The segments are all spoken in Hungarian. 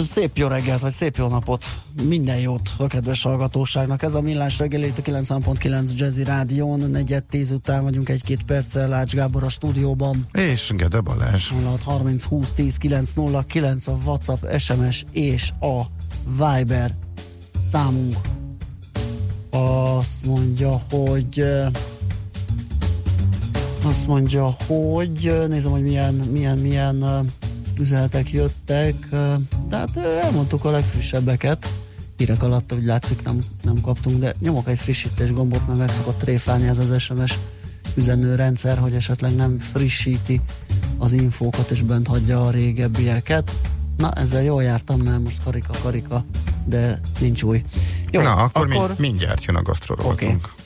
Szép jó reggelt, vagy szép jó napot, minden jót a kedves hallgatóságnak. Ez a Millás reggeli, itt a 90.9 Jazzy Rádión, negyed tíz után vagyunk egy-két perccel Lács Gábor a stúdióban. És Gede Balázs. 30 20 10 9 0 9 a WhatsApp, SMS és a Viber számunk. Azt mondja, hogy azt mondja, hogy nézem, hogy milyen, milyen, milyen üzenetek jöttek, de hát elmondtuk a legfrissebbeket. Hírek alatt, hogy látszik, nem, nem kaptunk, de nyomok egy frissítés gombot, mert meg szokott tréfálni ez az SMS üzenőrendszer, hogy esetleg nem frissíti az infókat, és bent hagyja a régebbieket. Na, ezzel jól jártam, mert most karika-karika, de nincs új. Jó, Na, akkor, akkor... mindjárt jön a gasztrorovatunk. Okay.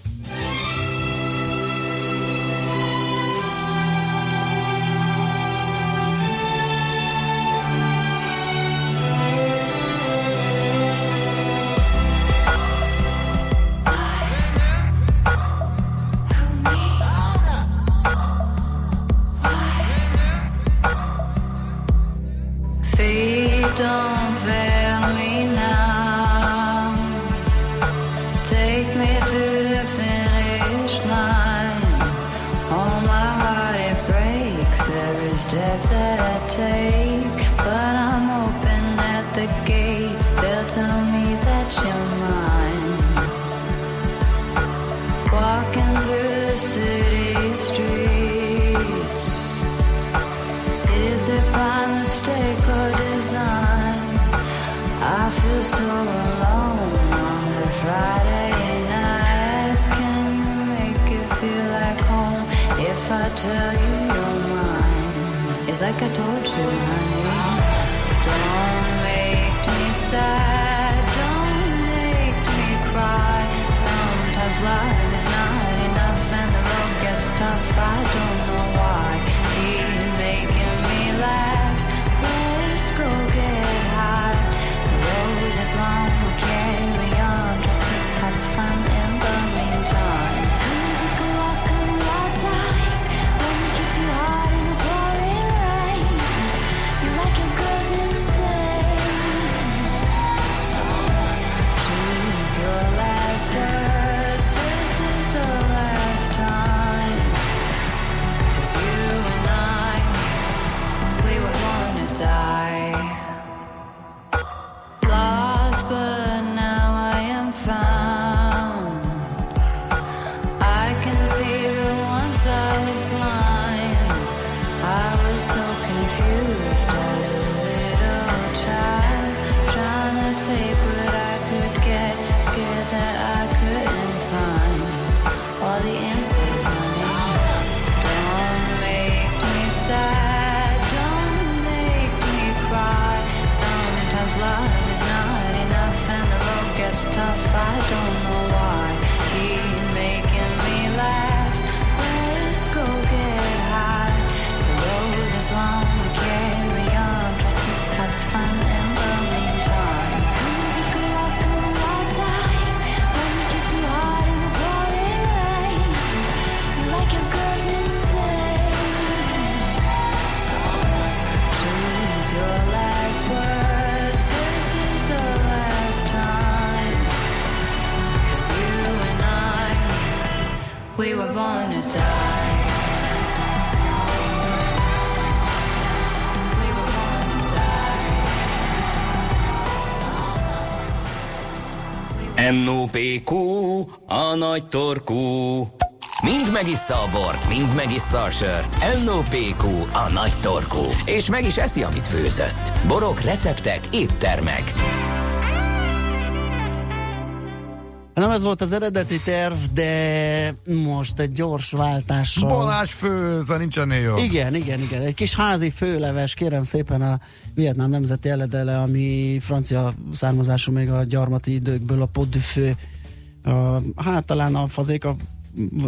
NOPQ, a nagy torkú. Mind megissza a bort, mind megissza a sört. NOPQ, a nagy torkú. És meg is eszi, amit főzött. Borok, receptek, éttermek. Nem ez volt az eredeti terv, de most egy gyors váltással... Balázs főz, nincs ennél jobb. Igen, igen, igen. Egy kis házi főleves, kérem szépen a Vietnám nemzeti eledele, ami francia származású még a gyarmati időkből a pot de fő. Uh, hát talán a fazéka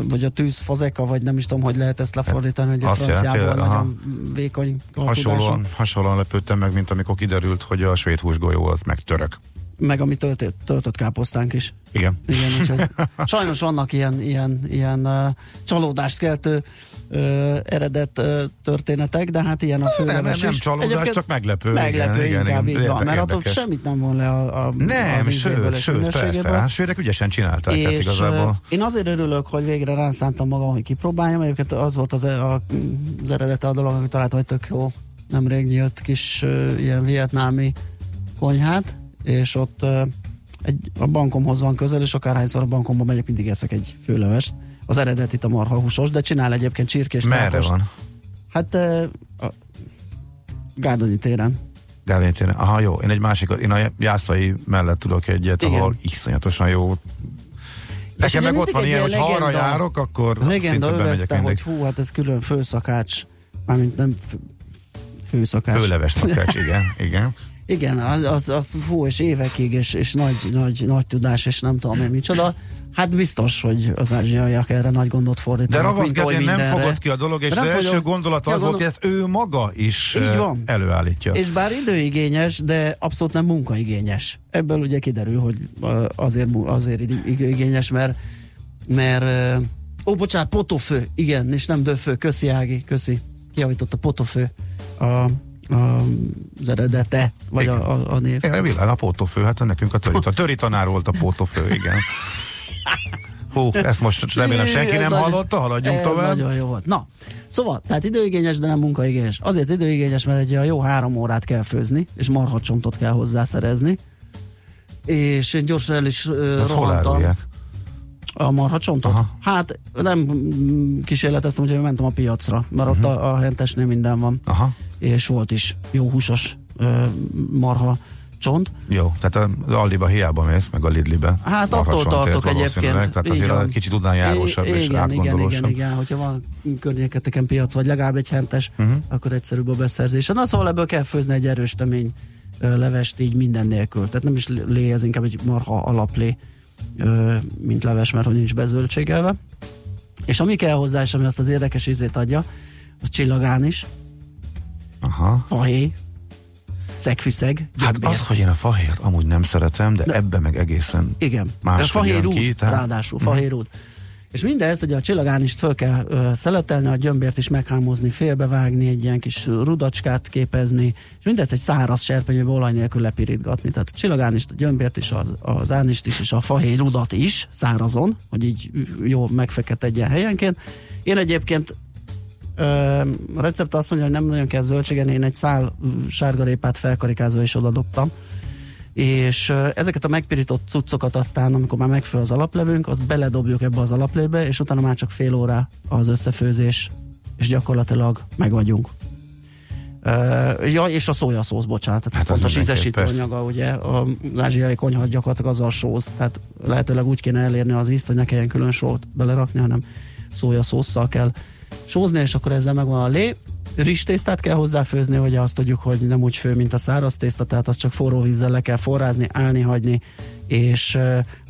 vagy a tűz fazeka, vagy nem is tudom, hogy lehet ezt lefordítani, hogy a franciából jelenti, nagyon aha. vékony hasonlóan, hasonlóan lepődtem meg, mint amikor kiderült, hogy a svéd húsgolyó az meg török meg ami töltött, töltött káposztánk is. Igen. Igen, úgyhogy sajnos vannak ilyen, ilyen, ilyen uh, csalódást keltő uh, eredet uh, történetek, de hát ilyen a főleves nem, nem, nem csalódás, Egyébként csak meglepő. Meglepő igen, inkább igen, így van, mert attól semmit nem von le a, a Nem, az sőt, sőt, persze, hát svédek ügyesen csinálták, és hát igazából. Én azért örülök, hogy végre ránszántam magam, hogy kipróbáljam, egyébként az volt az, e- a, az eredete a dolog, amit találtam, hogy tök jó. Nemrég nyílt kis uh, ilyen vietnámi konyhát, és ott egy, a bankomhoz van közel, és akárhányszor a bankomban megyek, mindig eszek egy főlevest. Az eredetit a marha húsos, de csinál egyébként csirkés. Merre tápost. van? Hát a Gárdonyi téren. Gárdonyi téren. Aha, jó. Én egy másik, én a Jászai mellett tudok egyet, Igen. ahol iszonyatosan jó Nekem meg ott van ilyen, hogy ha arra járok, akkor legenda övezte, hogy fú, hát ez külön főszakács, mármint nem főszakács. Főleves szakács, igen, igen. Igen, az, az, az fú, és évekig, és, és nagy, nagy, nagy tudás, és nem tudom én micsoda. Hát biztos, hogy az ázsiaiak erre nagy gondot fordítanak. De Ravasz nem fogott ki a dolog, és az első gondolat az volt, hogy ezt ő maga is így van. előállítja. És bár időigényes, de abszolút nem munkaigényes. Ebből ugye kiderül, hogy azért, azért időigényes, mert mert ó, bocsánat, potofő, igen, és nem döfő, köszi Ági, köszi, kiavított a potofő a az eredete, vagy a, a, a név. Igen, világ, a pótofő, hát nekünk a töri, a töri tanár volt a pótofő, igen. Hú, ezt most remélem senki nem nagy, hallotta, haladjunk ez tovább. nagyon jó volt. Na, szóval, tehát időigényes, de nem munkaigényes. Azért időigényes, mert egy jó három órát kell főzni, és marhacsontot kell hozzászerezni. És én gyorsan el is uh, rohantam. A marhacsontot? Aha. Hát nem kísérleteztem, hogy mentem a piacra, mert uh-huh. ott mhm. a, a hentesnél minden van. Aha és volt is jó húsos ö, marha csont. Jó, tehát az Aldiba hiába mész, meg a Lidlibe. Hát attól tartok egyébként. Tehát azért van. kicsit tudnál járósabb I- és igen, igen, igen, igen, hogyha van környéketeken piac, vagy legalább egy hentes, uh-huh. akkor egyszerűbb a beszerzés. Na szóval ebből kell főzni egy erős tömény levest így minden nélkül. Tehát nem is lé, ez inkább egy marha alaplé, mint leves, mert hogy nincs bezöldségelve. És ami kell hozzá, és ami azt az érdekes ízét adja, az csillagán is, Aha. Fahéj, szegfűszeg. Hát az, hogy én a fahéjat amúgy nem szeretem, de, de ebbe meg egészen Igen. más fahérút, ki. Tehát... Ráadásul fahérút. Mm. És mindezt, hogy a csillagán is föl kell ö, szeletelni, a gyömbért is meghámozni, félbevágni, egy ilyen kis rudacskát képezni, és mindezt egy száraz serpenyőbe olaj nélkül lepirítgatni. Tehát a csillagán is, a gyömbért is, az, az ánist is, és a fahéj rudat is szárazon, hogy így jó megfeketedjen helyenként. Én egyébként a recept azt mondja, hogy nem nagyon kell zöldségen, én egy szál sárgarépát felkarikázva is oda dobtam. És ezeket a megpirított cuccokat aztán, amikor már megfő az alaplevünk, azt beledobjuk ebbe az alaplébe, és utána már csak fél óra az összefőzés, és gyakorlatilag meg vagyunk. Uh, ja, és a szójaszósz, bocsánat, tehát hát ez fontos ízesítő anyaga, ugye, az ázsiai konyha gyakorlatilag az a sóz, tehát lehetőleg úgy kéne elérni az ízt, hogy ne kelljen külön sót belerakni, hanem szójaszósszal kell sózni, és akkor ezzel megvan a lé. tésztát kell hozzáfőzni, hogy azt tudjuk, hogy nem úgy fő, mint a száraz tészta, tehát azt csak forró vízzel le kell forrázni, állni, hagyni, és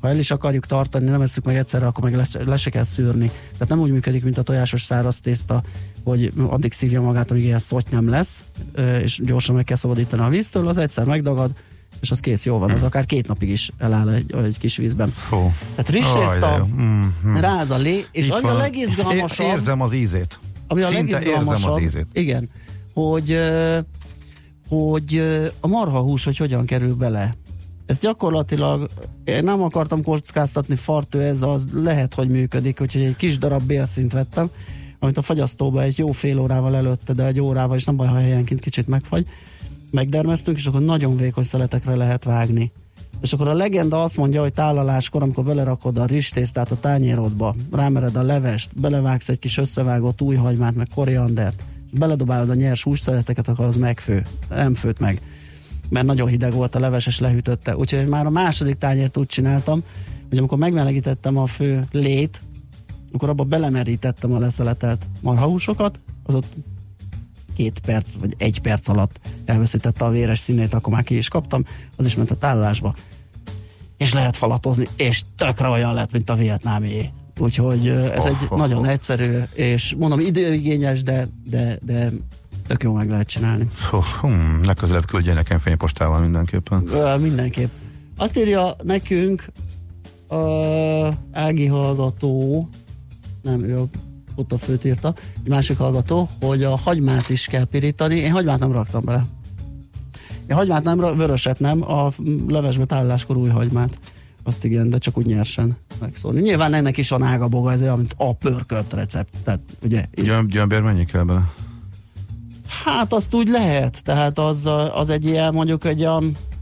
ha el is akarjuk tartani, nem eszük meg egyszerre, akkor meg le, le se kell szűrni. Tehát nem úgy működik, mint a tojásos száraz tészta, hogy addig szívja magát, amíg ilyen szoty nem lesz, és gyorsan meg kell szabadítani a víztől, az egyszer megdagad, és az kész, jó van, az akár két napig is eláll egy, egy kis vízben. Hú. Tehát rizstészta, mm, mm. ráz a lé, és Itt ami van. a legizgalmasabb... Érzem az ízét. Ami a Szinte legizgalmasabb, az ízét. Igen, hogy, hogy a marhahús, hogy hogyan kerül bele. Ez gyakorlatilag, én nem akartam kockáztatni fartő, ez az lehet, hogy működik, úgyhogy egy kis darab bélszint vettem, amit a fagyasztóba egy jó fél órával előtte, de egy órával, és nem baj, ha helyenként kicsit megfagy megdermeztünk, és akkor nagyon vékony szeletekre lehet vágni. És akkor a legenda azt mondja, hogy tálaláskor, amikor belerakod a rizstésztát a tányérodba, rámered a levest, belevágsz egy kis összevágott új hagymát, meg koriandert, beledobálod a nyers hússzeleteket, akkor az megfő. Nem főtt meg. Mert nagyon hideg volt a leves, és lehűtötte. Úgyhogy már a második tányért úgy csináltam, hogy amikor megmelegítettem a fő lét, akkor abba belemerítettem a leszeletelt marhahúsokat, az ott két perc, vagy egy perc alatt elveszítette a véres színét, akkor már ki is kaptam, az is ment a tállalásba. És lehet falatozni, és tökre olyan lett, mint a vietnámi. Úgyhogy ez oh, egy oh, nagyon oh. egyszerű, és mondom időigényes, de, de, de tök jó meg lehet csinálni. Oh, hum, legközelebb küldje nekem fénypostával mindenképpen. Mindenképp. Azt írja nekünk uh, Ági hallgató, nem, ő a főt írta, egy másik hallgató, hogy a hagymát is kell pirítani. Én hagymát nem raktam bele. Én hagymát nem, vöröset nem, a levesbe táláskor új hagymát. Azt igen, de csak úgy nyersen megszólni. Nyilván ennek is van ága boga, ez olyan, mint a pörkölt recept. Tehát, ugye, Gyöm, gyömbér mennyi kell bele? Hát azt úgy lehet, tehát az, az egy ilyen, mondjuk egy,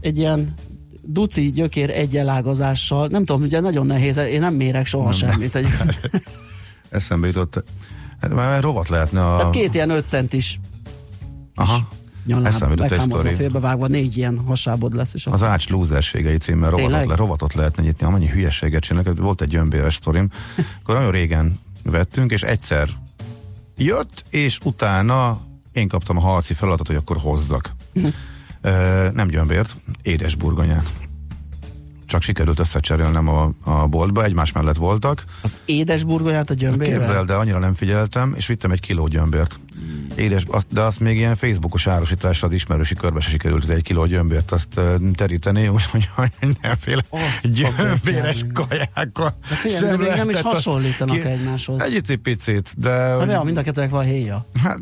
egy ilyen duci gyökér egyelágazással, nem tudom, ugye nagyon nehéz, én nem mérek soha nem. semmit. Egy... Eszembe jutott, hát már rovat lehetne a... Tehát két ilyen 5 centis Aha. Nyaláb, egy sztori. félbevágva, négy ilyen hasábod lesz. És az Ács lúzerségei címmel rovatot, le, rovatot lehetne nyitni, amennyi hülyeséget csinálnak. Volt egy gyömbéres sztorim, akkor nagyon régen vettünk, és egyszer jött, és utána én kaptam a harci feladatot, hogy akkor hozzak. uh nem gyömbért, édes burgonyát csak sikerült összecserélnem a, a boltba, egymás mellett voltak. Az édes burgolyát a gyömbérrel? Képzeld, de annyira nem figyeltem, és vittem egy kiló gyömbért. Édes, azt, de azt még ilyen Facebookos árusítással ismerősi körbe se sikerült, hogy egy kiló gyömbért azt teríteni, úgyhogy mindenféle gyömbéres kajákkal. De figyelj, de még nem is hasonlítanak ki... egymáshoz. Egy picit, de... Hát hogy... mind a kettőnek van héja. Hát,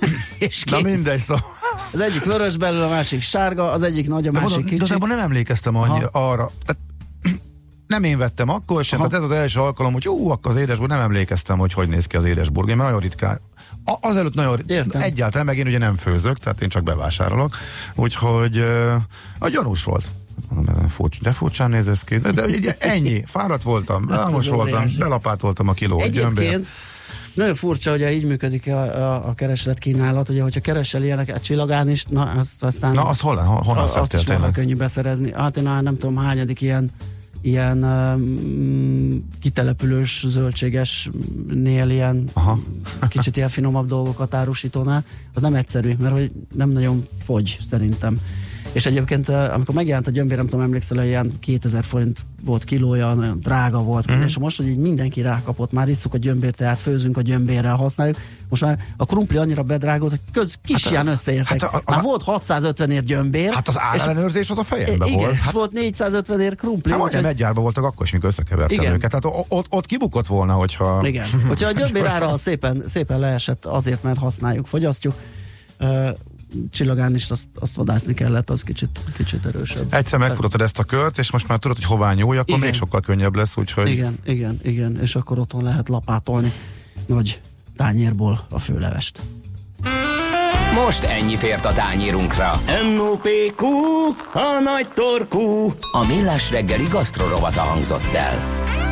és kész. Na mindegy, szóval az egyik vörös belül, a másik sárga, az egyik nagy, a de másik kicsi. Igazából nem emlékeztem annyira arra. Tehát, nem én vettem akkor sem, Aha. tehát ez az első alkalom, hogy jó, akkor az édesburg, nem emlékeztem, hogy hogy néz ki az édesburg, mert nagyon ritkán. A, azelőtt nagyon Értem. egyáltalán, meg én ugye nem főzök, tehát én csak bevásárolok, úgyhogy a gyanús volt. Mondom, furcsa, de furcsán néz ez ki. De, de ennyi, fáradt voltam, hát most voltam, belapátoltam a kiló gyömbért. Nagyon furcsa, hogy így működik a, a, a kereslet kínálat, ugye, hogyha keresel ilyeneket csillagán is, na azt aztán... Na, az hol, hol, az, azt is tényleg? könnyű beszerezni. Hát én nem tudom, hányadik ilyen ilyen um, kitelepülős zöldségesnél ilyen Aha. kicsit ilyen finomabb dolgokat árusítónál, az nem egyszerű, mert hogy nem nagyon fogy szerintem. És egyébként, eh, amikor megjelent a gyömbér, nem tudom, emlékszel, hogy ilyen 2000 forint volt kilója, nagyon drága volt, mm. és most, hogy így mindenki rákapott, már isszuk a gyömbért, tehát főzünk a gyömbérrel, használjuk, most már a krumpli annyira bedrágolt, hogy köz kis hát, ilyen összeértek. Hát a, a, már volt 650 ér gyömbér. Hát az árellenőrzés az a fejemben igen, volt. Hát, volt 450 ér krumpli. Hát majdnem egy voltak akkor is, mikor összekevertem igen. őket. Tehát ott, ott kibukott volna, hogyha... Igen. Hogyha a gyömbér ára szépen, szépen leesett azért, mert használjuk, fogyasztjuk, csillagán is azt, azt vadászni kellett, az kicsit, kicsit erősebb. Egyszer megfutottad ezt a kört, és most már tudod, hogy hová nyúlj, akkor igen. még sokkal könnyebb lesz, úgyhogy... Igen, igen, igen, és akkor otthon lehet lapátolni nagy tányérból a főlevest. Most ennyi fért a tányírunkra. M.O.P.Q. A nagy torkú. A millás reggeli gasztrorovata hangzott el.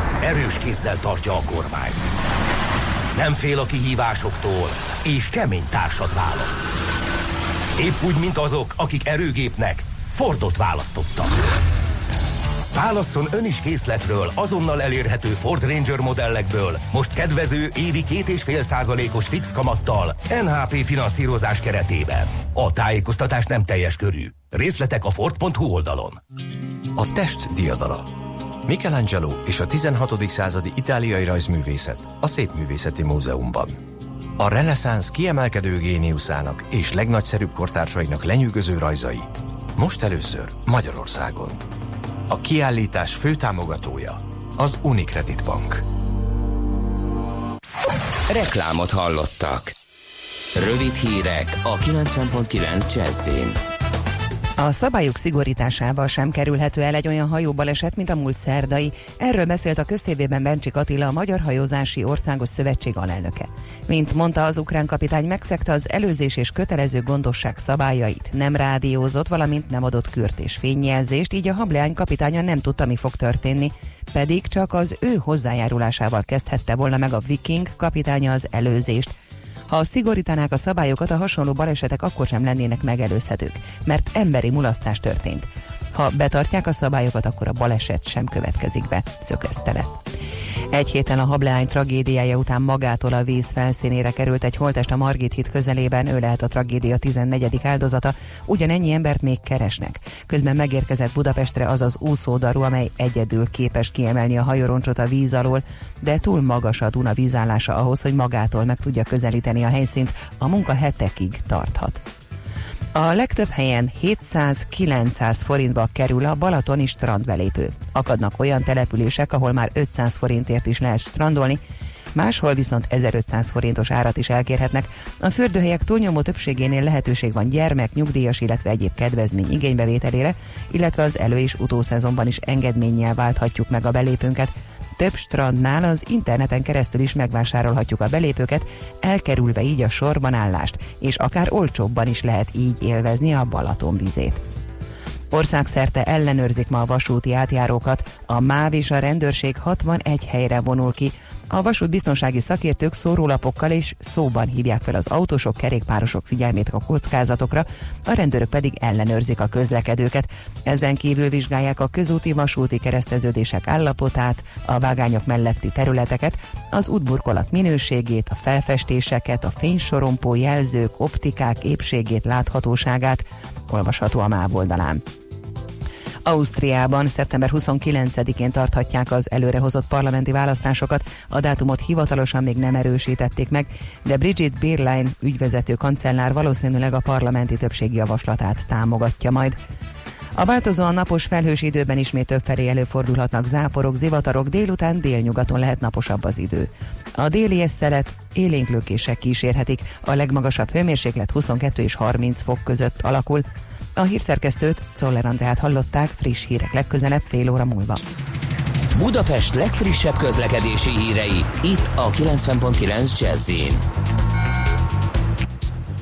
erős kézzel tartja a kormányt. Nem fél a kihívásoktól, és kemény társat választ. Épp úgy, mint azok, akik erőgépnek Fordot választottak. Válasszon ön is készletről azonnal elérhető Ford Ranger modellekből, most kedvező évi két és fél százalékos fix kamattal, NHP finanszírozás keretében. A tájékoztatás nem teljes körű. Részletek a Ford.hu oldalon. A test diadala. Michelangelo és a 16. századi itáliai rajzművészet a Szépművészeti Múzeumban. A reneszánsz kiemelkedő géniuszának és legnagyszerűbb kortársainak lenyűgöző rajzai. Most először Magyarországon. A kiállítás főtámogatója az Unicredit Bank. Reklámot hallottak. Rövid hírek a 90.9 Jazzin. A szabályok szigorításával sem kerülhető el egy olyan hajóbaleset, mint a múlt szerdai. Erről beszélt a köztévében Bencsik Attila, a Magyar Hajózási Országos Szövetség alelnöke. Mint mondta, az ukrán kapitány megszegte az előzés és kötelező gondosság szabályait, nem rádiózott, valamint nem adott kürt és fényjelzést, így a hableány kapitánya nem tudta, mi fog történni, pedig csak az ő hozzájárulásával kezdhette volna meg a Viking kapitánya az előzést. Ha szigorítanák a szabályokat, a hasonló balesetek akkor sem lennének megelőzhetők, mert emberi mulasztás történt. Ha betartják a szabályokat, akkor a baleset sem következik be, szökezte le. Egy héten a hableány tragédiája után magától a víz felszínére került egy holtest a Margit híd közelében, ő lehet a tragédia 14. áldozata, ugyanennyi embert még keresnek. Közben megérkezett Budapestre az az úszódaru, amely egyedül képes kiemelni a hajóroncsot a víz alól, de túl magas a Duna vízállása ahhoz, hogy magától meg tudja közelíteni a helyszínt, a munka hetekig tarthat. A legtöbb helyen 700-900 forintba kerül a balatoni strandbelépő. Akadnak olyan települések, ahol már 500 forintért is lehet strandolni, máshol viszont 1500 forintos árat is elkérhetnek. A fürdőhelyek túlnyomó többségénél lehetőség van gyermek, nyugdíjas, illetve egyéb kedvezmény igénybevételére, illetve az elő- és utószezonban is engedménnyel válthatjuk meg a belépőnket. Több strandnál az interneten keresztül is megvásárolhatjuk a belépőket, elkerülve így a sorban állást, és akár olcsóbban is lehet így élvezni a Balaton vizét. Országszerte ellenőrzik ma a vasúti átjárókat, a MÁV és a rendőrség 61 helyre vonul ki, a vasútbiztonsági szakértők szórólapokkal és szóban hívják fel az autósok, kerékpárosok figyelmét a kockázatokra, a rendőrök pedig ellenőrzik a közlekedőket. Ezen kívül vizsgálják a közúti vasúti kereszteződések állapotát, a vágányok melletti területeket, az útburkolat minőségét, a felfestéseket, a fénysorompó jelzők, optikák épségét, láthatóságát, olvasható a MÁV oldalán. Ausztriában szeptember 29-én tarthatják az előrehozott parlamenti választásokat. A dátumot hivatalosan még nem erősítették meg, de Brigitte Bierlein ügyvezető kancellár valószínűleg a parlamenti többség javaslatát támogatja majd. A változóan napos felhős időben ismét többfelé előfordulhatnak záporok, zivatarok, délután délnyugaton lehet naposabb az idő. A déli szelet élénklőkések kísérhetik, a legmagasabb hőmérséklet 22 és 30 fok között alakul. A hírszerkesztőt, Czoller Andrát hallották, friss hírek legközelebb fél óra múlva. Budapest legfrissebb közlekedési hírei, itt a 90.9 jazz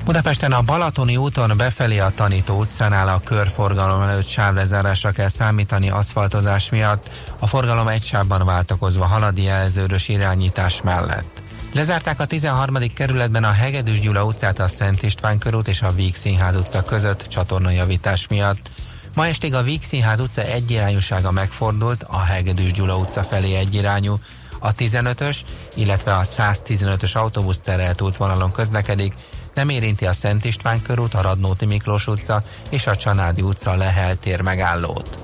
Budapesten a Balatoni úton befelé a Tanító utcánál a körforgalom előtt sávlezárásra kell számítani aszfaltozás miatt, a forgalom egy sávban váltakozva haladi jelzőrös irányítás mellett. Lezárták a 13. kerületben a Hegedűs Gyula utcát a Szent István körút és a Víg Színház utca között csatornajavítás miatt. Ma estig a Víg Színház utca egyirányúsága megfordult, a Hegedűs Gyula utca felé egyirányú, a 15-ös, illetve a 115-ös autóbusz terelt útvonalon közlekedik, nem érinti a Szent István körút, a Radnóti Miklós utca és a Csanádi utca Lehel tér megállót.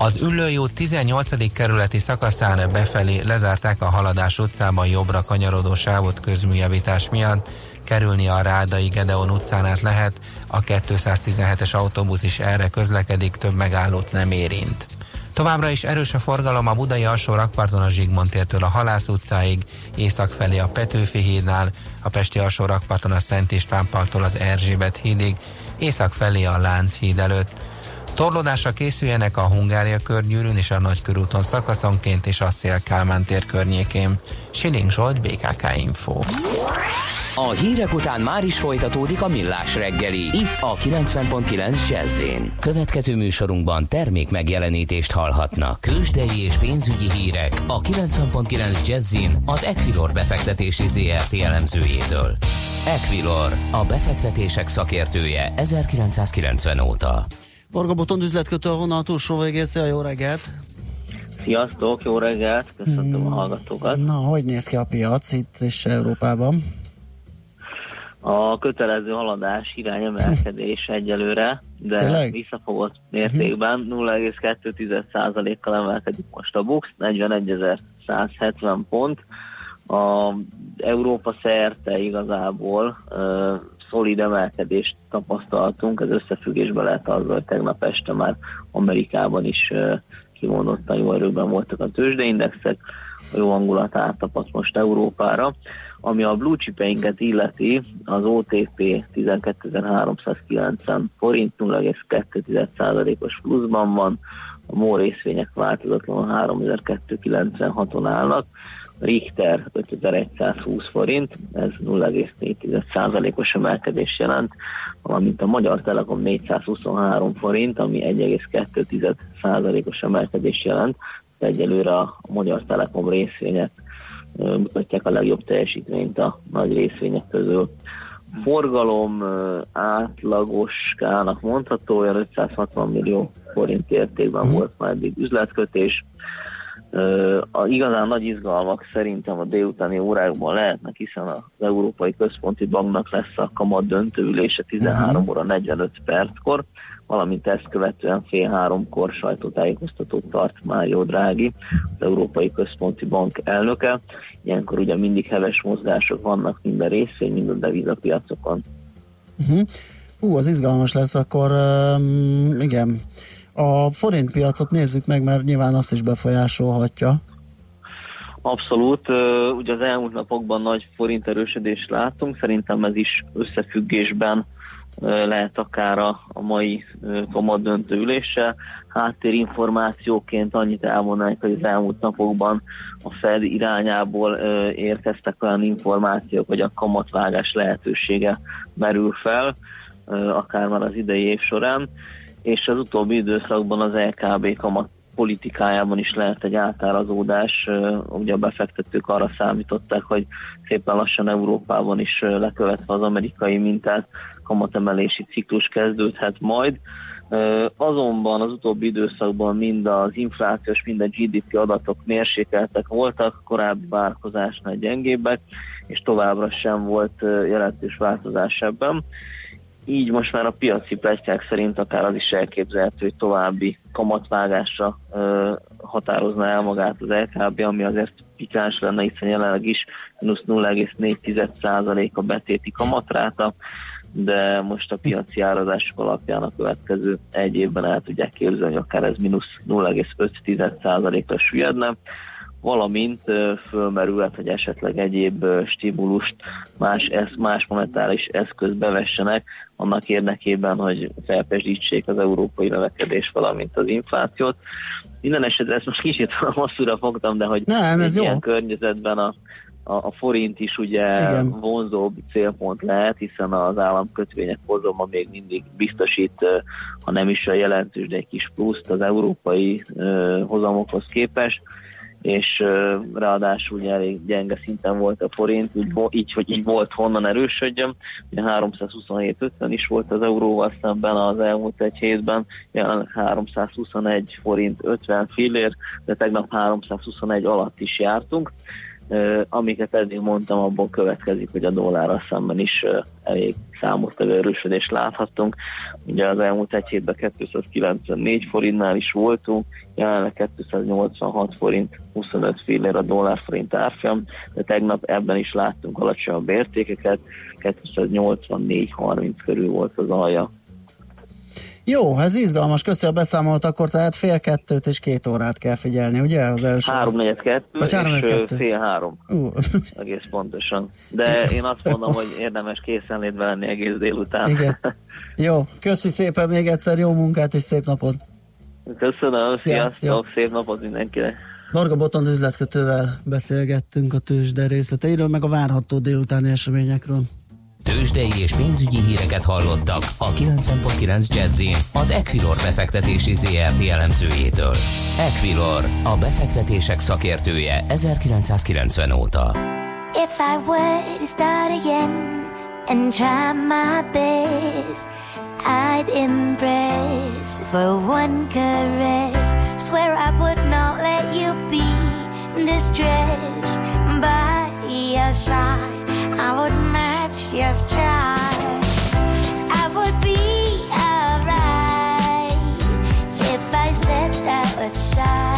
Az Üllői út 18. kerületi szakaszán befelé lezárták a Haladás utcában jobbra kanyarodó sávot közműjavítás miatt, kerülni a Rádai Gedeon utcán át lehet, a 217-es autóbusz is erre közlekedik, több megállót nem érint. Továbbra is erős a forgalom a budai alsó rakparton a Zsigmond tértől a Halász utcáig, észak felé a Petőfi hídnál, a Pesti alsó rakparton a Szent István parttól az Erzsébet hídig, észak felé a Lánchíd előtt. Torlódásra készüljenek a Hungária körgyűrűn és a Nagykörúton szakaszonként és a Szél Kálmán tér környékén. Siling Zsolt, BKK Info. A hírek után már is folytatódik a millás reggeli. Itt a 90.9 jazz Következő műsorunkban termék megjelenítést hallhatnak. Kősdei és pénzügyi hírek a 90.9 jazz az Equilor befektetési ZRT elemzőjétől. Equilor, a befektetések szakértője 1990 óta. Varga Botond üzletkötő a vonal túlsó végésze, jó reggelt! Sziasztok, jó reggelt, köszöntöm a hallgatókat. Na, hogy néz ki a piac itt és Európában? A kötelező haladás irányemelkedés egyelőre, de Tényleg? visszafogott mértékben 0,2%-kal emelkedik most a BUX, 41.170 pont. A Európa szerte igazából szolid emelkedést tapasztaltunk, ez összefüggésben lehet azzal, hogy tegnap este már Amerikában is kimondottan jó erőben voltak a tőzsdeindexek, a jó hangulat áttapadt most Európára. Ami a blue chipeinket illeti, az OTP 12.390 forint, 0,2%-os pluszban van, a MOL részvények változatlanul 3296-on állnak, Richter 5120 forint, ez 0,4%-os emelkedés jelent, valamint a Magyar Telekom 423 forint, ami 1,2%-os emelkedés jelent. Egyelőre a Magyar Telekom részvények mutatják a legjobb teljesítményt a nagy részvények közül. Forgalom átlagoskának mondható, olyan 560 millió forint értékben mhm. volt már eddig üzletkötés. A igazán nagy izgalmak szerintem a délutáni órákban lehetnek, hiszen az Európai Központi Banknak lesz a kamat döntőülése 13 mhm. óra 45 perckor, valamint ezt követően fél háromkor sajtótájékoztatót tart Mário Drági, az Európai Központi Bank elnöke. Ilyenkor ugye mindig heves mozgások vannak minden részvény, mind a devizapiacokon. Uh-huh. Hú, az izgalmas lesz, akkor um, igen. A forintpiacot nézzük meg, mert nyilván azt is befolyásolhatja. Abszolút, ugye az elmúlt napokban nagy forint erősödést láttunk, szerintem ez is összefüggésben lehet akár a, a mai kamat döntő ülése. Háttérinformációként annyit elmondanánk, hogy az elmúlt napokban a Fed irányából érkeztek olyan információk, hogy a kamatvágás lehetősége merül fel, akár már az idei év során, és az utóbbi időszakban az LKB kamat politikájában is lehet egy átárazódás. Ugye a befektetők arra számították, hogy szépen lassan Európában is lekövetve az amerikai mintát kamatemelési ciklus kezdődhet majd. Azonban az utóbbi időszakban mind az inflációs, mind a GDP adatok mérsékeltek voltak, korábbi várkozásnál gyengébbek, és továbbra sem volt jelentős változás ebben. Így most már a piaci pletykák szerint akár az is elképzelhető, hogy további kamatvágásra határozna el magát az LKB, ami azért pikáns lenne, hiszen jelenleg is mínusz 0,4% a betéti kamatráta, de most a piaci árazások alapján a következő egy évben el tudják képzelni, akár ez mínusz 0,5%-ra süllyedne, valamint fölmerülhet, hogy esetleg egyéb stimulust más, esz, más monetáris eszköz bevessenek, annak érdekében, hogy felpesdítsék az európai növekedés, valamint az inflációt. Minden esetre ezt most kicsit hosszúra fogtam, de hogy Nem, ez ilyen jó. környezetben a a, a forint is ugye Igen. vonzóbb célpont lehet, hiszen az államkötvények hozoma még mindig biztosít, ha nem is a jelentős, de egy kis pluszt az európai hozamokhoz képest és ráadásul ugye elég gyenge szinten volt a forint, úgy, így, hogy így volt honnan erősödjön. Ugye 327-50 is volt az euróval szemben az elmúlt egy hétben, jelenleg 321 forint 50 fillér, de tegnap 321 alatt is jártunk amiket eddig mondtam, abból következik, hogy a dollárra szemben is elég számottevő erősödést láthattunk. Ugye az elmúlt egy hétben 294 forintnál is voltunk, jelenleg 286 forint 25 fillér a dollár forint árfolyam, de tegnap ebben is láttunk alacsonyabb értékeket, 284-30 körül volt az alja Jó, ez izgalmas, köszi a beszámolt, akkor tehát fél kettőt és két órát kell figyelni, ugye? Az első. Három negyed kettő, Vagy három és kettő. fél három. Uh. Egész pontosan. De én azt mondom, hogy érdemes készenlétbe lenni egész délután. Igen. Jó, köszi szépen még egyszer, jó munkát és szép napot! Köszönöm, Szia, sziasztok, szép napot mindenkinek! Varga Botond üzletkötővel beszélgettünk a tőzsde részleteiről, meg a várható délutáni eseményekről. Tőzsdei és pénzügyi híreket hallottak a 90.9 jazz az Equilor befektetési ZRT elemzőjétől. Equilor, a befektetések szakértője 1990 óta. If I were to start again and try my best, I'd impress for one caress. Swear I would not let you be distressed by your side. I would match your stride. I would be alright if I slept outside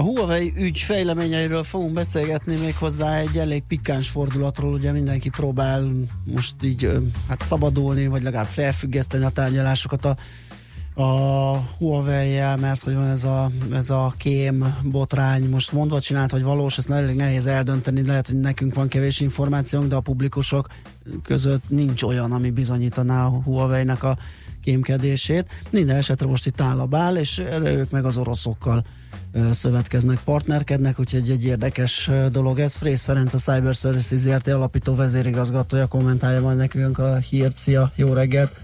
A Huawei ügy fejleményeiről fogunk beszélgetni még hozzá egy elég pikáns fordulatról, ugye mindenki próbál most így hát szabadulni, vagy legalább felfüggeszteni a tárgyalásokat a, a Huawei-jel, mert hogy van ez a, ez a kém botrány, most mondva csinált, vagy valós, ezt elég nehéz eldönteni, lehet, hogy nekünk van kevés információnk, de a publikusok között nincs olyan, ami bizonyítaná a Huawei-nek a kémkedését. Minden esetre most itt áll a bál, és erre ők meg az oroszokkal szövetkeznek, partnerkednek, úgyhogy egy érdekes dolog ez. Frész Ferenc, a Cyber Services ZRT alapító vezérigazgatója kommentálja majd nekünk a hírt. Szia, jó reggelt!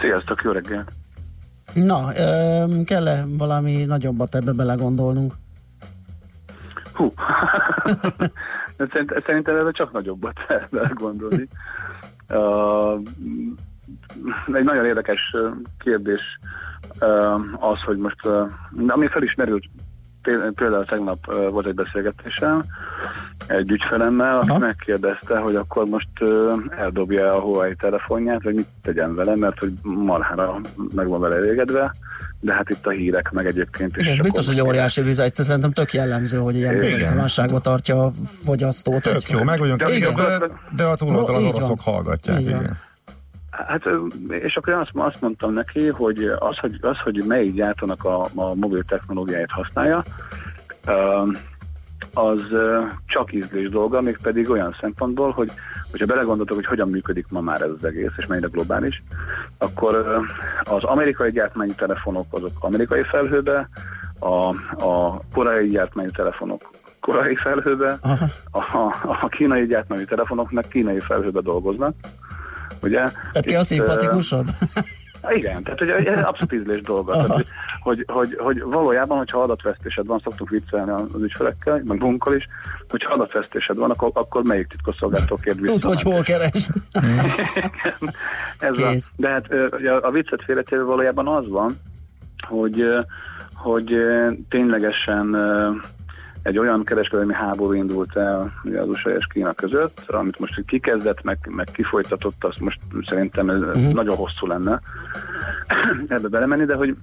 Sziasztok, jó reggelt! Na, kell-e valami nagyobbat ebbe belegondolnunk? Hú, szerintem ebbe csak nagyobbat lehet gondolni. Uh, egy nagyon érdekes kérdés az, hogy most, ami felismerült Péld- Például tegnap volt egy beszélgetésem egy ügyfelemmel, aki megkérdezte, hogy akkor most eldobja a Huawei telefonját, vagy mit tegyen vele, mert hogy marhára meg van vele elégedve, de hát itt a hírek meg egyébként is. Igen, és biztos, hogy óriási vita, ez szerintem tök jellemző, hogy ilyen Igen. bizonytalanságba tartja a fogyasztót. Tök jó, meg vagyunk Igen. igen, de, de a túloldal az Így van. oroszok hallgatják. Van. Igen. Hát, és akkor azt, azt mondtam neki, hogy az, hogy, az, hogy melyik gyártónak a, a mobil technológiáját használja, az csak ízlés dolga, mégpedig olyan szempontból, hogy hogyha belegondoltok, hogy hogyan működik ma már ez az egész, és mennyire globális, akkor az amerikai gyártmányi telefonok azok amerikai felhőbe, a, a koreai gyártmányi telefonok koreai felhőbe, a, a, a kínai gyártmányi telefonok meg kínai felhőbe dolgoznak. Ugye? Tehát ki a szimpatikusabb? igen, tehát hogy ez abszolút ízlés dolga. Tehát, hogy, hogy, hogy, hogy, valójában, hogyha adatvesztésed van, szoktuk viccelni az ügyfelekkel, meg magunkkal is, hogyha adatvesztésed van, akkor, akkor melyik titkosszolgáltató kérd vissza? Tud, hogy hol keresd. Ez a, de hát a, a viccet félretéve valójában az van, hogy, hogy ténylegesen egy olyan kereskedelmi háború indult el ugye az USA és Kína között, amit most kikezdett, meg, meg kifolytatott, azt most szerintem ez uh-huh. nagyon hosszú lenne ebbe belemenni, de hogy,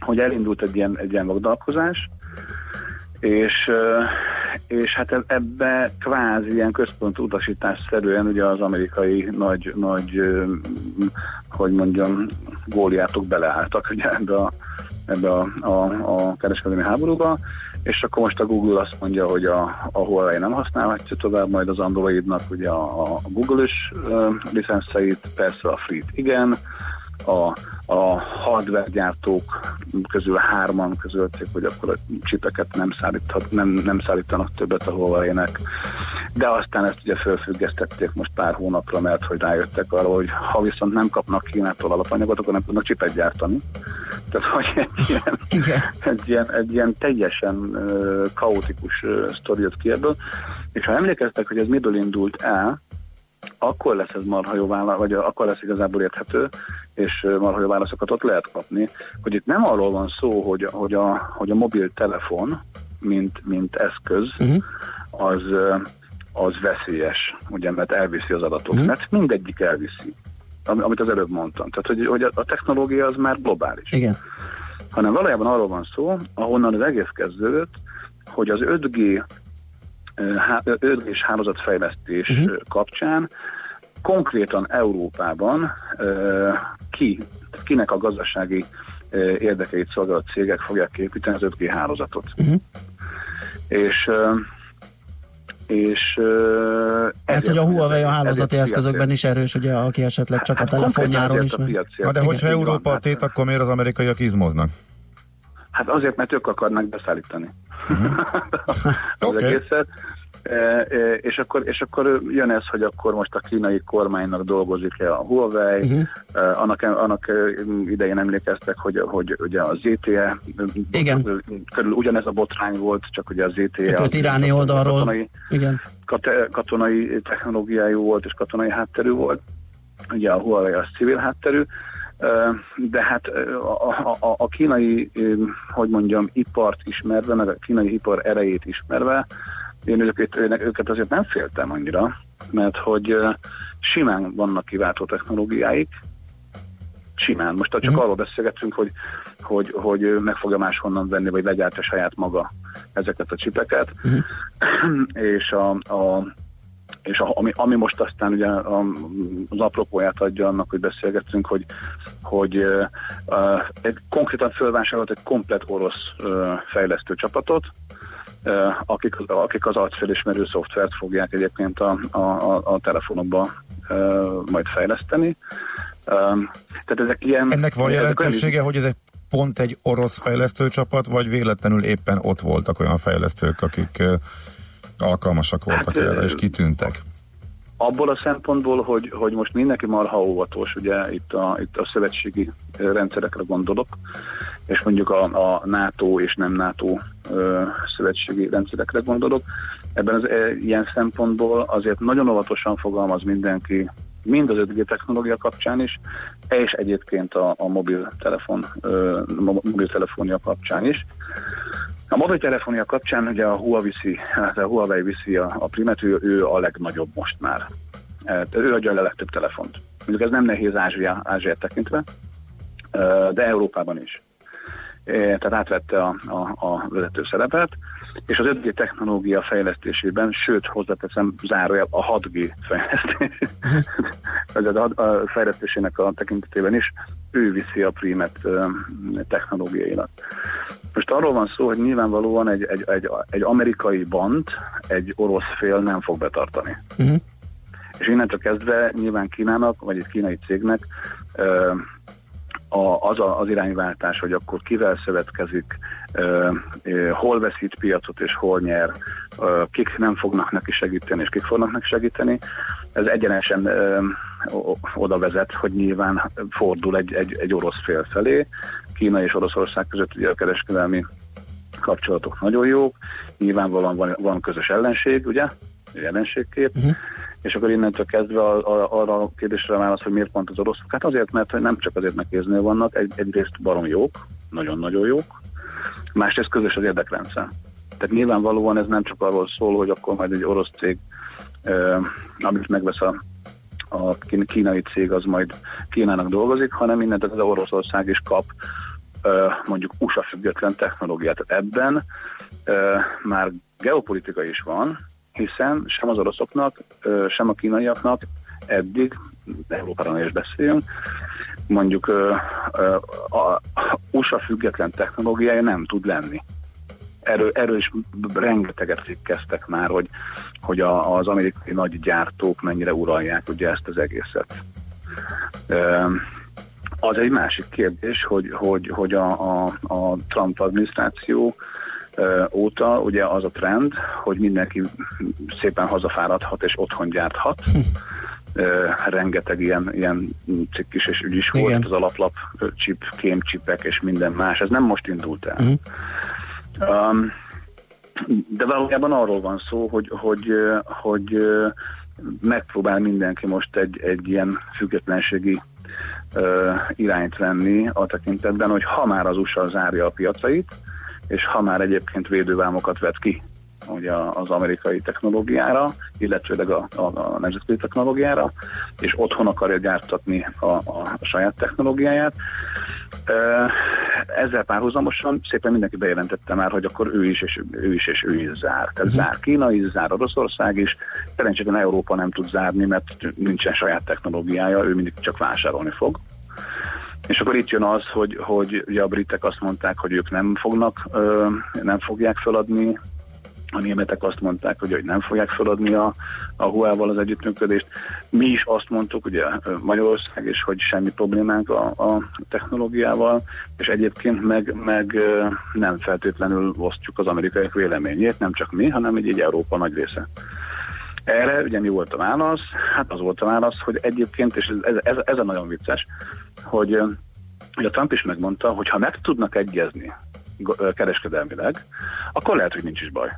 hogy elindult egy ilyen, egy ilyen vagdalkozás, és, és hát eb- ebbe kvázi ilyen központ utasítás szerűen ugye az amerikai nagy, nagy hogy mondjam, góliátok beleálltak ugye ebbe a, ebbe a, a, a kereskedelmi háborúba, és akkor most a Google azt mondja, hogy a, a Huawei nem használhatja tovább majd az Androidnak ugye a, a Google-ös ö, licenszeit, persze a Free-t igen, a, a hardware gyártók közül hárman közölték, hogy akkor a csipeket nem, szállíthat, nem, nem szállítanak többet a Huawei-nek. De aztán ezt ugye felfüggesztették most pár hónapra, mert hogy rájöttek arra, hogy ha viszont nem kapnak Kínától alapanyagot, akkor nem tudnak csipet gyártani. Tehát, hogy egy ilyen, egy ilyen, egy ilyen teljesen uh, kaotikus uh, sztori jött ki ebből. És ha emlékeztek, hogy ez miből indult el, akkor lesz ez marha jó válasz, vagy akkor lesz igazából érthető, és marha jó válaszokat ott lehet kapni, hogy itt nem arról van szó, hogy, hogy, a, hogy a mobiltelefon, mint, mint eszköz, uh-huh. az, az veszélyes, ugye, mert elviszi az adatokat, uh-huh. mert mindegyik elviszi, am- amit az előbb mondtam. Tehát, hogy, hogy a, a technológia az már globális Igen. hanem valójában arról van szó, ahonnan az egész kezdődött, hogy az 5G, há- 5G-s hálózatfejlesztés uh-huh. kapcsán konkrétan Európában ö, ki, kinek a gazdasági érdekeit szolgáló cégek fogják képíteni az 5G hálózatot. Uh-huh. És és Hát, hogy a Huawei a hálózati eszközökben is erős, ugye, aki esetleg csak a Hát is. ezért a piacért. Na de hogyha. Európa a tét, akkor miért az amerikaiak izmoznak? Hát azért, mert ők akarnak beszállítani az Oké. egészet. E, e, és, akkor, és akkor jön ez, hogy akkor most a kínai kormánynak dolgozik-e a Huawei, uh-huh. annak, annak idején emlékeztek, hogy, hogy ugye a ZTE Igen. körül ugyanez a botrány volt, csak ugye a ZTE Őt az- iráni oldalról. katonai, Igen. kate- katonai technológiájú volt és katonai hátterű volt. Ugye a Huawei az civil hátterű, de hát a, a, a, kínai, hogy mondjam, ipart ismerve, meg a kínai ipar erejét ismerve, én őket, őket azért nem féltem annyira, mert hogy simán vannak kiváltó technológiáik, simán. Most csak uh-huh. arról beszélgetünk, hogy, hogy, hogy meg fogja máshonnan venni, vagy legyártja saját maga ezeket a csipeket, uh-huh. és a, a és a, ami, ami most aztán ugye az apropóját adja annak, hogy beszélgetünk, hogy, hogy uh, egy, konkrétan fölvásárolt egy komplet orosz uh, fejlesztő csapatot, uh, akik, akik az arcfelismerő szoftvert fogják egyébként a, a, a, a telefonokba uh, majd fejleszteni. Um, tehát ezek ilyen... Ennek van jelentősége, hogy ez egy pont egy orosz fejlesztő csapat, vagy véletlenül éppen ott voltak olyan fejlesztők, akik uh, alkalmasak voltak hát, erre, és kitűntek? Abból a szempontból, hogy, hogy most mindenki marha óvatos, ugye itt a, itt a szövetségi rendszerekre gondolok, és mondjuk a, a NATO és nem NATO ö, szövetségi rendszerekre gondolok. Ebben az e, ilyen szempontból azért nagyon óvatosan fogalmaz mindenki, mind az 5G technológia kapcsán is, és egyébként a, a mobiltelefon, ö, mobiltelefonia kapcsán is. A mobiltelefonia kapcsán ugye a Huawei viszi, hát a Huawei viszi a, a primet, ő, ő a legnagyobb most már. E, ő adja a legtöbb telefont. Mondjuk ez nem nehéz Ázsia, Ázsiát tekintve, de Európában is. Tehát átvette a, a, a vezető szerepet, és az 5G technológia fejlesztésében, sőt, hozzáteszem zárójel a 6G fejlesztés, a, a fejlesztésének a tekintetében is, ő viszi a primet technológiailag. Most arról van szó, hogy nyilvánvalóan egy, egy, egy, egy amerikai bant egy orosz fél nem fog betartani. Uh-huh. És innentől kezdve nyilván Kínának, vagy egy kínai cégnek ö, a, az a, az irányváltás, hogy akkor kivel szövetkezik, ö, ö, hol veszít piacot és hol nyer, ö, kik nem fognak neki segíteni és kik fognak neki segíteni, ez egyenesen ö, oda vezet, hogy nyilván fordul egy, egy, egy orosz fél felé, Kína és Oroszország között ugye a kereskedelmi kapcsolatok nagyon jók, nyilvánvalóan van, van közös ellenség, ugye, ellenségkép, uh-huh. és akkor innentől kezdve a, a, arra a kérdésre válasz, hogy miért pont az oroszok? Hát azért, mert nem csak azért megkéznél vannak, egy, egyrészt barom jók, nagyon-nagyon jók, másrészt közös az érdekrendszer. Tehát nyilvánvalóan ez nem csak arról szól, hogy akkor majd egy orosz cég, eh, amit megvesz a a kínai cég az majd Kínának dolgozik, hanem mindent az Oroszország is kap mondjuk USA független technológiát. Ebben már geopolitika is van, hiszen sem az oroszoknak, sem a kínaiaknak eddig, Európáról is beszéljünk, mondjuk a USA független technológiája nem tud lenni. Erről, erről is rengeteget cikkeztek már, hogy, hogy a, az amerikai nagy gyártók mennyire uralják ugye ezt az egészet. Az egy másik kérdés, hogy, hogy, hogy a, a, a Trump adminisztráció óta ugye az a trend, hogy mindenki szépen hazafáradhat és otthon gyárthat. Hm. rengeteg ilyen, ilyen cikk is és ügy is Igen. volt, az alaplap chip, kémcsipek és minden más. Ez nem most indult el. Uh-huh. Um, de valójában arról van szó, hogy, hogy, hogy megpróbál mindenki most egy, egy ilyen függetlenségi irányt venni a tekintetben, hogy ha már az USA zárja a piacait, és ha már egyébként védővámokat vet ki ugye az amerikai technológiára, illetőleg a, a, a nemzetközi technológiára, és otthon akarja gyártatni a, a, saját technológiáját. Ezzel párhuzamosan szépen mindenki bejelentette már, hogy akkor ő is és ő is, és ő is zár. Tehát uh-huh. zár Kína is, zár Oroszország is. Szerencsére Európa nem tud zárni, mert nincsen saját technológiája, ő mindig csak vásárolni fog. És akkor itt jön az, hogy, hogy ugye a britek azt mondták, hogy ők nem fognak, nem fogják feladni a németek azt mondták, hogy, hogy nem fogják feladni a, a Huawei-val az együttműködést. Mi is azt mondtuk, ugye Magyarország is, hogy semmi problémánk a, a technológiával, és egyébként meg, meg nem feltétlenül osztjuk az amerikaiak véleményét, nem csak mi, hanem egy, egy Európa nagy része. Erre ugye mi volt a válasz? Hát az volt a válasz, hogy egyébként, és ez, ez, ez a nagyon vicces, hogy hogy a Trump is megmondta, hogy ha meg tudnak egyezni kereskedelmileg, akkor lehet, hogy nincs is baj.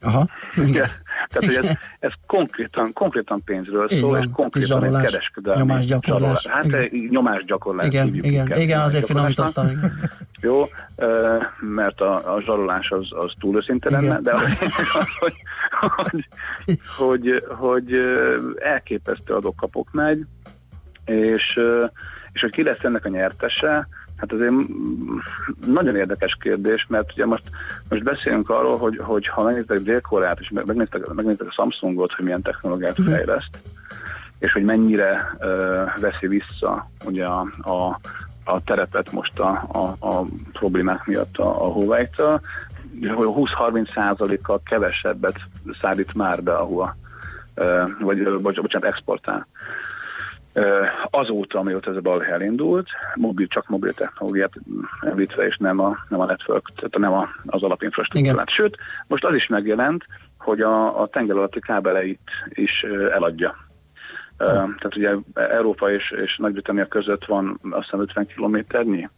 Aha. Igen. Tehát, hogy ez, ez konkrétan, konkrétan pénzről szól, van. és konkrétan egy kereskedelmi nyomásgyakorlás. Hát igen. nyomásgyakorlás. Igen, igen, igen, azért finomítottam. Jó, mert a, a zsarolás az, az túl őszinte lenne, de az, hogy, hogy, hogy, hogy elképesztő adok-kapok megy, és És hogy ki lesz ennek a nyertese, hát azért nagyon érdekes kérdés, mert ugye most, most beszélünk arról, hogy, hogy ha megnéztek Dél-Koreát, és megnéztek, megnéztek a Samsungot, hogy milyen technológiát uh-huh. fejleszt, és hogy mennyire uh, veszi vissza ugye a, a, a terepet most a, a, a problémák miatt a, a Huawei-től, hogy 20-30 százalékkal kevesebbet szállít már be a Huawei, uh, vagy bocsánat, exportál. Azóta, amióta ez a balhely elindult, mobil, csak mobil technológiát említve, és nem a, nem a network, tehát nem a, az alapinfrastruktúrát. Sőt, most az is megjelent, hogy a, a tenger alatti kábeleit is eladja. Tehát ugye Európa és, és Nagy-Britannia között van azt hiszem 50 kilométernyi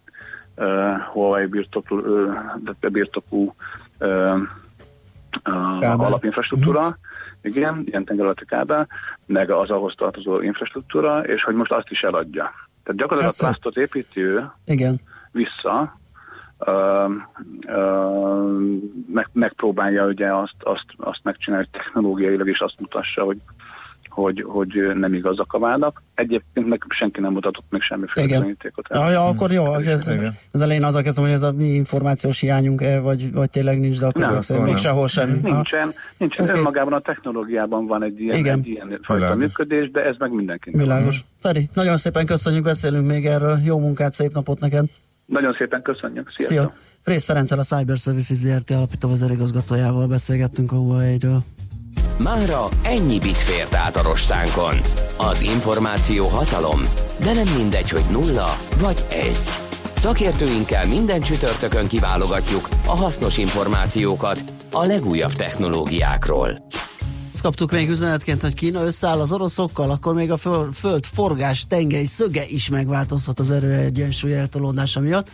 uh, Huawei birtokú, uh, birtokú uh, uh, alapinfrastruktúra, uh-huh. Igen, ilyen tengeralatti kábel, meg az ahhoz tartozó infrastruktúra, és hogy most azt is eladja. Tehát gyakorlatilag a plastot építi ő igen. vissza, Uh, uh, meg, megpróbálja ugye azt, azt, azt megcsinálni technológiailag, és azt mutassa, hogy hogy, hogy nem igazak a vádak. Egyébként meg senki nem mutatott még semmiféle bizonyítékot. Ja, ja, akkor jó, ez, az elején azzal kezdem, hogy ez a mi információs hiányunk-e, vagy, vagy tényleg nincs, de akkor ezek szerint még sehol semmi. Nincsen, nincsen. Okay. önmagában a technológiában van egy ilyen, Igen. egy ilyen fajta működés, de ez meg mindenkinek. Világos. Feri, nagyon szépen köszönjük, beszélünk még erről. Jó munkát, szép napot neked. Nagyon szépen köszönjük. Sziasztok. Szia. Frész Ferenccel a Cyber Services ZRT alapító vezérigazgatójával beszélgettünk a Huawei-ről. Mára ennyi bit fért át a rostánkon. Az információ hatalom, de nem mindegy, hogy nulla vagy egy. Szakértőinkkel minden csütörtökön kiválogatjuk a hasznos információkat a legújabb technológiákról. Azt kaptuk még üzenetként, hogy Kína összeáll az oroszokkal, akkor még a föld forgás tengely szöge is megváltozhat az erőegyensúly eltolódása miatt.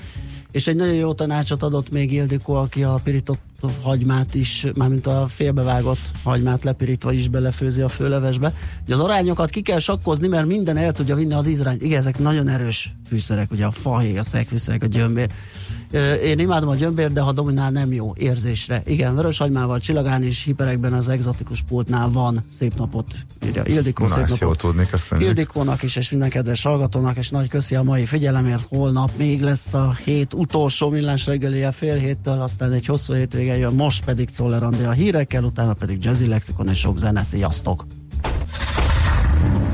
És egy nagyon jó tanácsot adott még Ildikó, aki a pirított hagymát is, mármint a félbevágott hagymát lepirítva is belefőzi a főlevesbe. Ugye az arányokat ki kell sakkozni, mert minden el tudja vinni az ízrányt. Igen, ezek nagyon erős fűszerek, ugye a fahéj, a szegfűszerek, a gyömbér. Én imádom a gyömbér, de ha dominál nem jó érzésre. Igen, vörös hagymával, csillagán is, hiperekben az egzotikus pultnál van. Szép napot írja Ildikó, Na, szép napot. jó tudni, köszönjük. Ildikónak is, és minden kedves hallgatónak, és nagy köszi a mai figyelemért. Holnap még lesz a hét utolsó millás reggelie fél héttől, aztán egy hosszú hétvége jön, most pedig Czoller a hírekkel, utána pedig Jazzy Lexikon és sok zene. Sziasztok!